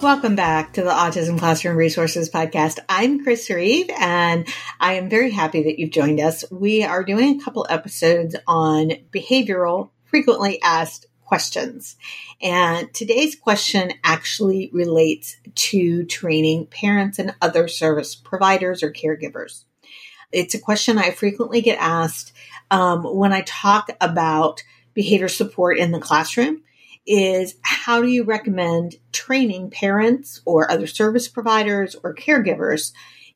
Welcome back to the Autism Classroom Resources Podcast. I'm Chris Reeve, and I am very happy that you've joined us. We are doing a couple episodes on behavioral frequently asked questions. And today's question actually relates to training parents and other service providers or caregivers. It's a question I frequently get asked um, when I talk about behavior support in the classroom is how do you recommend training parents or other service providers or caregivers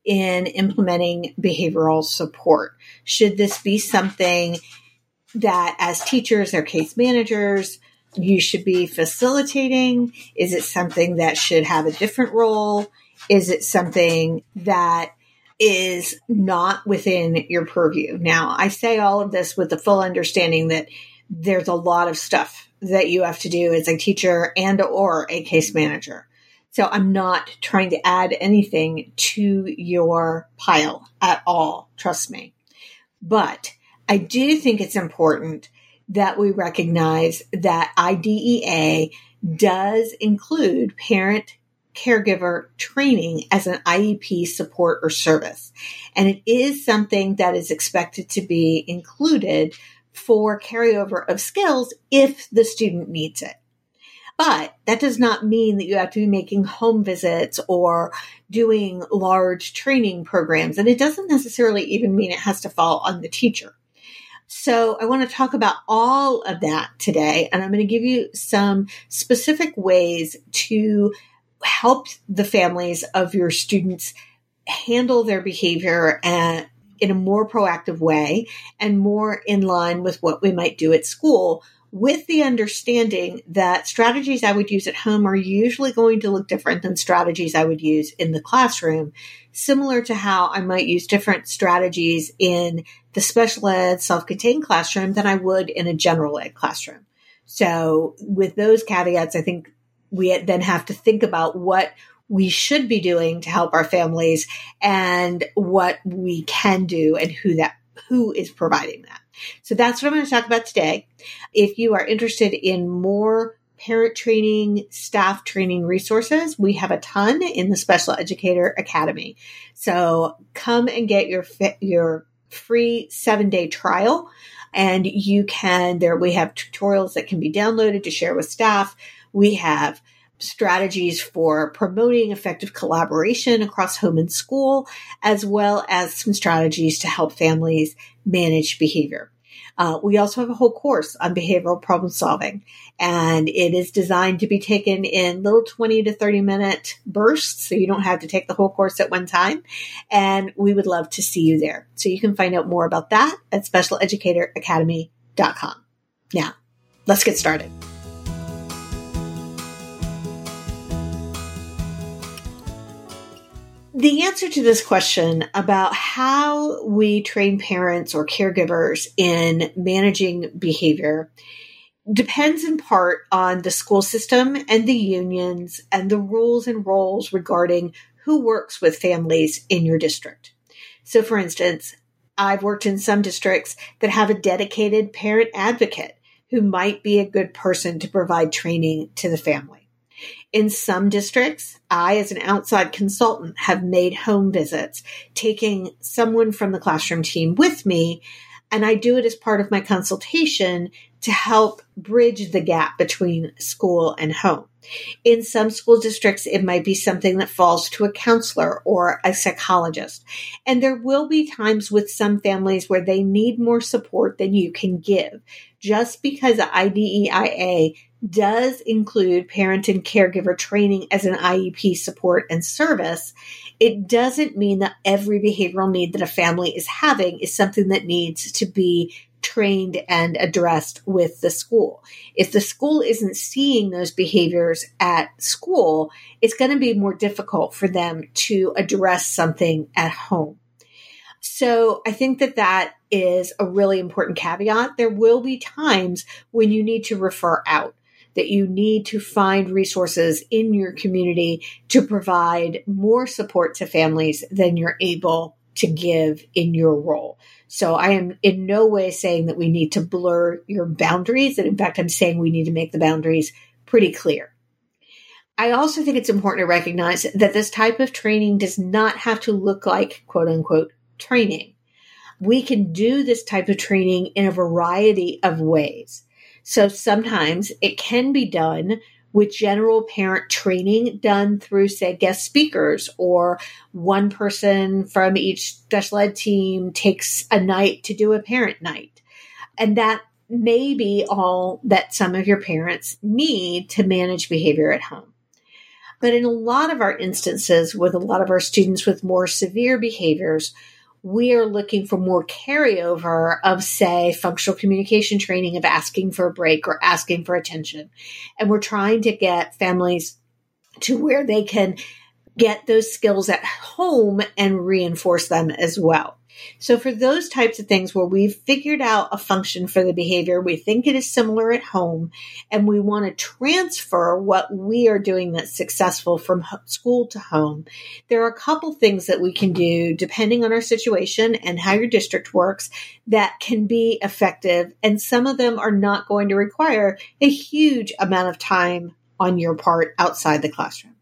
in implementing behavioral support? Should this be something that as teachers or case managers, you should be facilitating? Is it something that should have a different role? Is it something that is not within your purview? Now, I say all of this with the full understanding that there's a lot of stuff that you have to do as a teacher and or a case manager. So I'm not trying to add anything to your pile at all. Trust me. But I do think it's important that we recognize that IDEA does include parent caregiver training as an IEP support or service. And it is something that is expected to be included for carryover of skills if the student needs it. But that does not mean that you have to be making home visits or doing large training programs. And it doesn't necessarily even mean it has to fall on the teacher. So I want to talk about all of that today. And I'm going to give you some specific ways to help the families of your students handle their behavior and in a more proactive way and more in line with what we might do at school with the understanding that strategies I would use at home are usually going to look different than strategies I would use in the classroom, similar to how I might use different strategies in the special ed self contained classroom than I would in a general ed classroom. So, with those caveats, I think we then have to think about what we should be doing to help our families and what we can do and who that who is providing that. So that's what I'm going to talk about today. If you are interested in more parent training, staff training resources, we have a ton in the Special Educator Academy. So come and get your your free 7-day trial and you can there we have tutorials that can be downloaded to share with staff. We have strategies for promoting effective collaboration across home and school, as well as some strategies to help families manage behavior. Uh, we also have a whole course on behavioral problem solving, and it is designed to be taken in little 20 to 30 minute bursts, so you don't have to take the whole course at one time. And we would love to see you there. So you can find out more about that at specialeducatoracademy.com. Now, let's get started. The answer to this question about how we train parents or caregivers in managing behavior depends in part on the school system and the unions and the rules and roles regarding who works with families in your district. So, for instance, I've worked in some districts that have a dedicated parent advocate who might be a good person to provide training to the family. In some districts, I, as an outside consultant, have made home visits, taking someone from the classroom team with me, and I do it as part of my consultation to help bridge the gap between school and home. In some school districts, it might be something that falls to a counselor or a psychologist. And there will be times with some families where they need more support than you can give. Just because IDEIA does include parent and caregiver training as an IEP support and service, it doesn't mean that every behavioral need that a family is having is something that needs to be trained and addressed with the school. If the school isn't seeing those behaviors at school, it's going to be more difficult for them to address something at home. So I think that that is a really important caveat. There will be times when you need to refer out that you need to find resources in your community to provide more support to families than you're able to give in your role. So I am in no way saying that we need to blur your boundaries. And in fact, I'm saying we need to make the boundaries pretty clear. I also think it's important to recognize that this type of training does not have to look like quote unquote training. We can do this type of training in a variety of ways. So sometimes it can be done with general parent training done through, say, guest speakers, or one person from each special ed team takes a night to do a parent night. And that may be all that some of your parents need to manage behavior at home. But in a lot of our instances, with a lot of our students with more severe behaviors, we are looking for more carryover of, say, functional communication training of asking for a break or asking for attention. And we're trying to get families to where they can get those skills at home and reinforce them as well. So for those types of things where we've figured out a function for the behavior, we think it is similar at home and we want to transfer what we are doing that's successful from school to home. There are a couple things that we can do depending on our situation and how your district works that can be effective. And some of them are not going to require a huge amount of time on your part outside the classroom.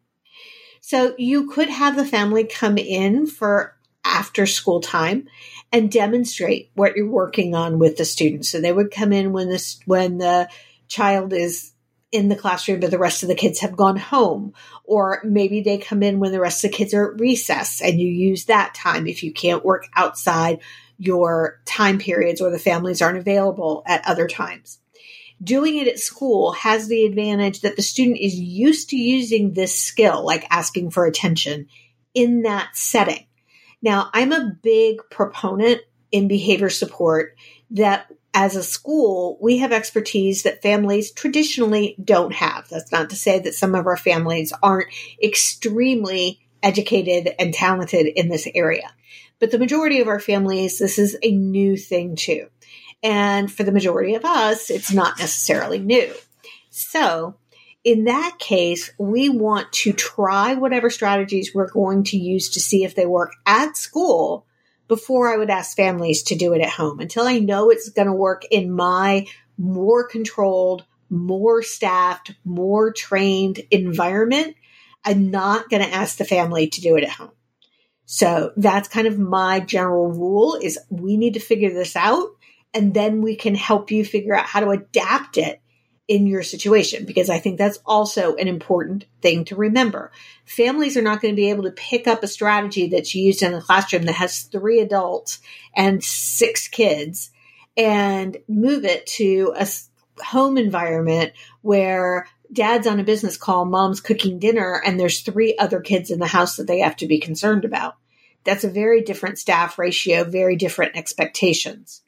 So you could have the family come in for after school time and demonstrate what you're working on with the students. So they would come in when this when the child is in the classroom, but the rest of the kids have gone home. Or maybe they come in when the rest of the kids are at recess and you use that time if you can't work outside your time periods or the families aren't available at other times. Doing it at school has the advantage that the student is used to using this skill, like asking for attention, in that setting. Now, I'm a big proponent in behavior support that as a school, we have expertise that families traditionally don't have. That's not to say that some of our families aren't extremely educated and talented in this area. But the majority of our families, this is a new thing too. And for the majority of us, it's not necessarily new. So in that case, we want to try whatever strategies we're going to use to see if they work at school before I would ask families to do it at home. Until I know it's going to work in my more controlled, more staffed, more trained environment, I'm not going to ask the family to do it at home. So that's kind of my general rule is we need to figure this out and then we can help you figure out how to adapt it in your situation because I think that's also an important thing to remember. Families are not going to be able to pick up a strategy that's used in the classroom that has three adults and six kids and move it to a home environment where dad's on a business call, mom's cooking dinner, and there's three other kids in the house that they have to be concerned about. That's a very different staff ratio, very different expectations.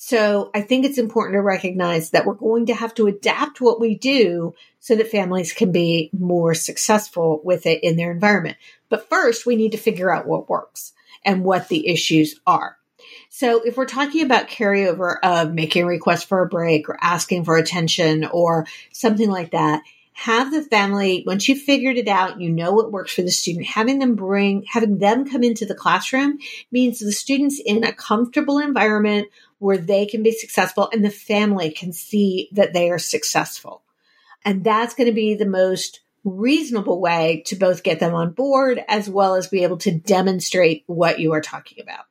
So I think it's important to recognize that we're going to have to adapt what we do so that families can be more successful with it in their environment. But first, we need to figure out what works and what the issues are. So if we're talking about carryover of making a request for a break or asking for attention or something like that, have the family, once you've figured it out, you know what works for the student, having them bring, having them come into the classroom means the student's in a comfortable environment where they can be successful and the family can see that they are successful. And that's going to be the most reasonable way to both get them on board as well as be able to demonstrate what you are talking about.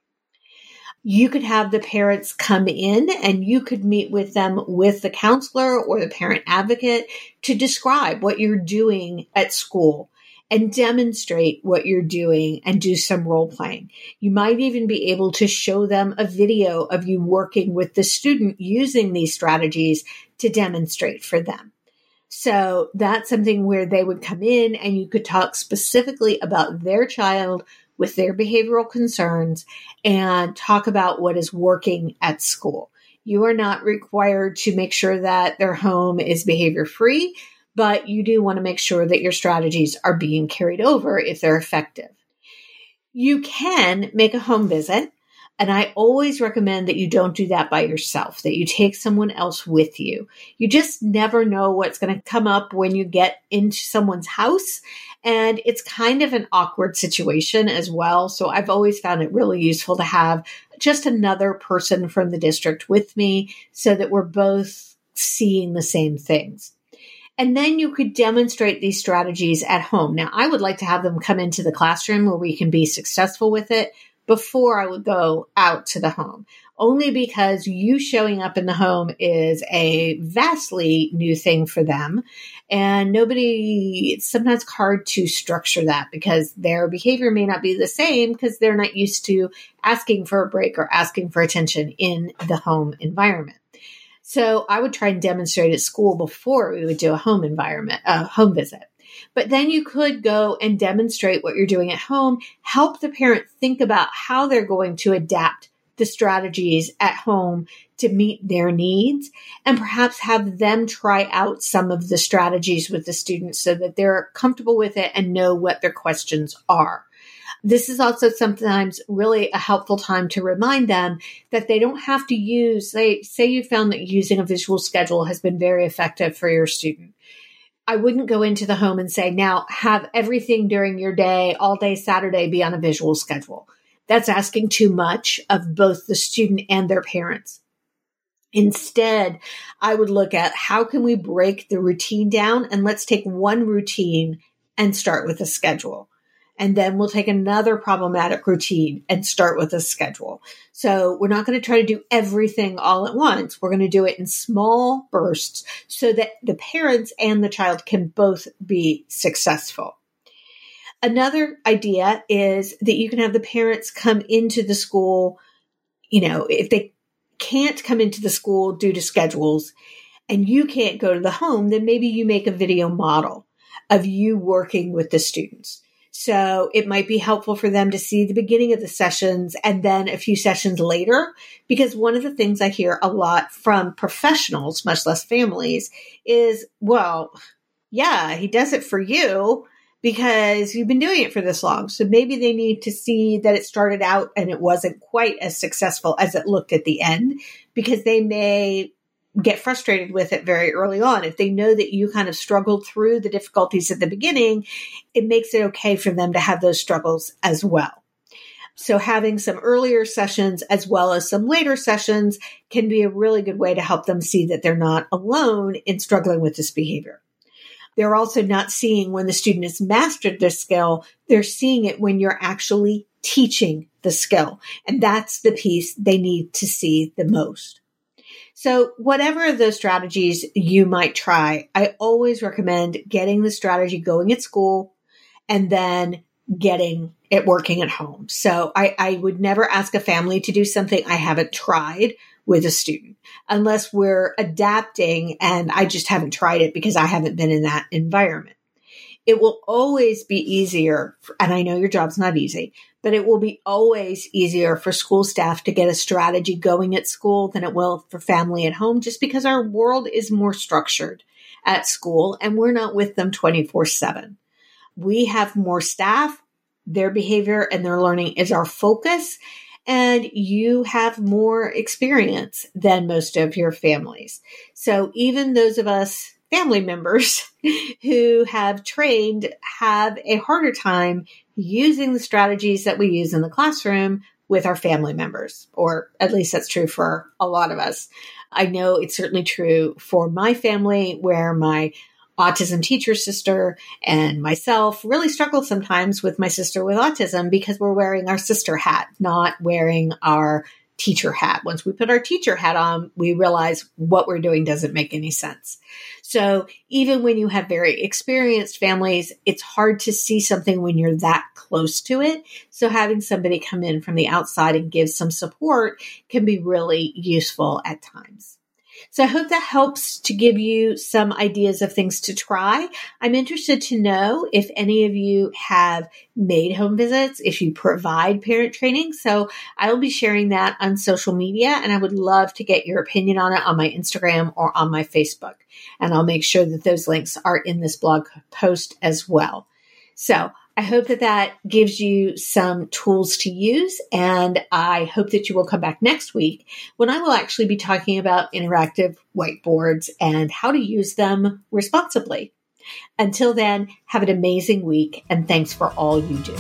You could have the parents come in and you could meet with them with the counselor or the parent advocate to describe what you're doing at school and demonstrate what you're doing and do some role playing. You might even be able to show them a video of you working with the student using these strategies to demonstrate for them. So that's something where they would come in and you could talk specifically about their child with their behavioral concerns and talk about what is working at school. You are not required to make sure that their home is behavior free, but you do want to make sure that your strategies are being carried over if they're effective. You can make a home visit and I always recommend that you don't do that by yourself, that you take someone else with you. You just never know what's going to come up when you get into someone's house. And it's kind of an awkward situation as well. So I've always found it really useful to have just another person from the district with me so that we're both seeing the same things. And then you could demonstrate these strategies at home. Now, I would like to have them come into the classroom where we can be successful with it before I would go out to the home. Only because you showing up in the home is a vastly new thing for them. And nobody, it's sometimes hard to structure that because their behavior may not be the same because they're not used to asking for a break or asking for attention in the home environment. So I would try and demonstrate at school before we would do a home environment, a home visit. But then you could go and demonstrate what you're doing at home, help the parent think about how they're going to adapt the strategies at home to meet their needs and perhaps have them try out some of the strategies with the students so that they're comfortable with it and know what their questions are. This is also sometimes really a helpful time to remind them that they don't have to use, say, say you found that using a visual schedule has been very effective for your student. I wouldn't go into the home and say, now have everything during your day, all day Saturday be on a visual schedule. That's asking too much of both the student and their parents. Instead, I would look at how can we break the routine down and let's take one routine and start with a schedule and then we'll take another problematic routine and start with a schedule. So we're not going to try to do everything all at once. We're going to do it in small bursts so that the parents and the child can both be successful. Another idea is that you can have the parents come into the school, you know, if they can't come into the school due to schedules and you can't go to the home, then maybe you make a video model of you working with the students. So it might be helpful for them to see the beginning of the sessions and then a few sessions later. Because one of the things I hear a lot from professionals, much less families, is, well, yeah, he does it for you because you've been doing it for this long. So maybe they need to see that it started out and it wasn't quite as successful as it looked at the end because they may get frustrated with it very early on. If they know that you kind of struggled through the difficulties at the beginning, it makes it okay for them to have those struggles as well. So having some earlier sessions as well as some later sessions can be a really good way to help them see that they're not alone in struggling with this behavior. They're also not seeing when the student has mastered their skill, they're seeing it when you're actually teaching the skill. And that's the piece they need to see the most. So, whatever of those strategies you might try, I always recommend getting the strategy going at school and then getting it working at home. So, I, I would never ask a family to do something I haven't tried with a student unless we're adapting and I just haven't tried it because I haven't been in that environment it will always be easier. And I know your job's not easy, but it will be always easier for school staff to get a strategy going at school than it will for family at home, just because our world is more structured at school and we're not with them 24 7. We have more staff, their behavior and their learning is our focus. And you have more experience than most of your families. So even those of us family members who have trained have a harder time using the strategies that we use in the classroom with our family members, or at least that's true for a lot of us. I know it's certainly true for my family where my autism teacher sister and myself really struggle sometimes with my sister with autism because we're wearing our sister hat, not wearing our teacher hat. Once we put our teacher hat on, we realize what we're doing doesn't make any sense. So even when you have very experienced families, it's hard to see something when you're that close to it. So having somebody come in from the outside and give some support can be really useful at times. So I hope that helps to give you some ideas of things to try. I'm interested to know if any of you have made home visits, if you provide parent training. So I will be sharing that on social media and I would love to get your opinion on it on my Instagram or on my Facebook. And I'll make sure that those links are in this blog post as well. So I hope that that gives you some tools to use. And I hope that you will come back next week when I will actually be talking about interactive whiteboards and how to use them responsibly. Until then, have an amazing week and thanks for all you do.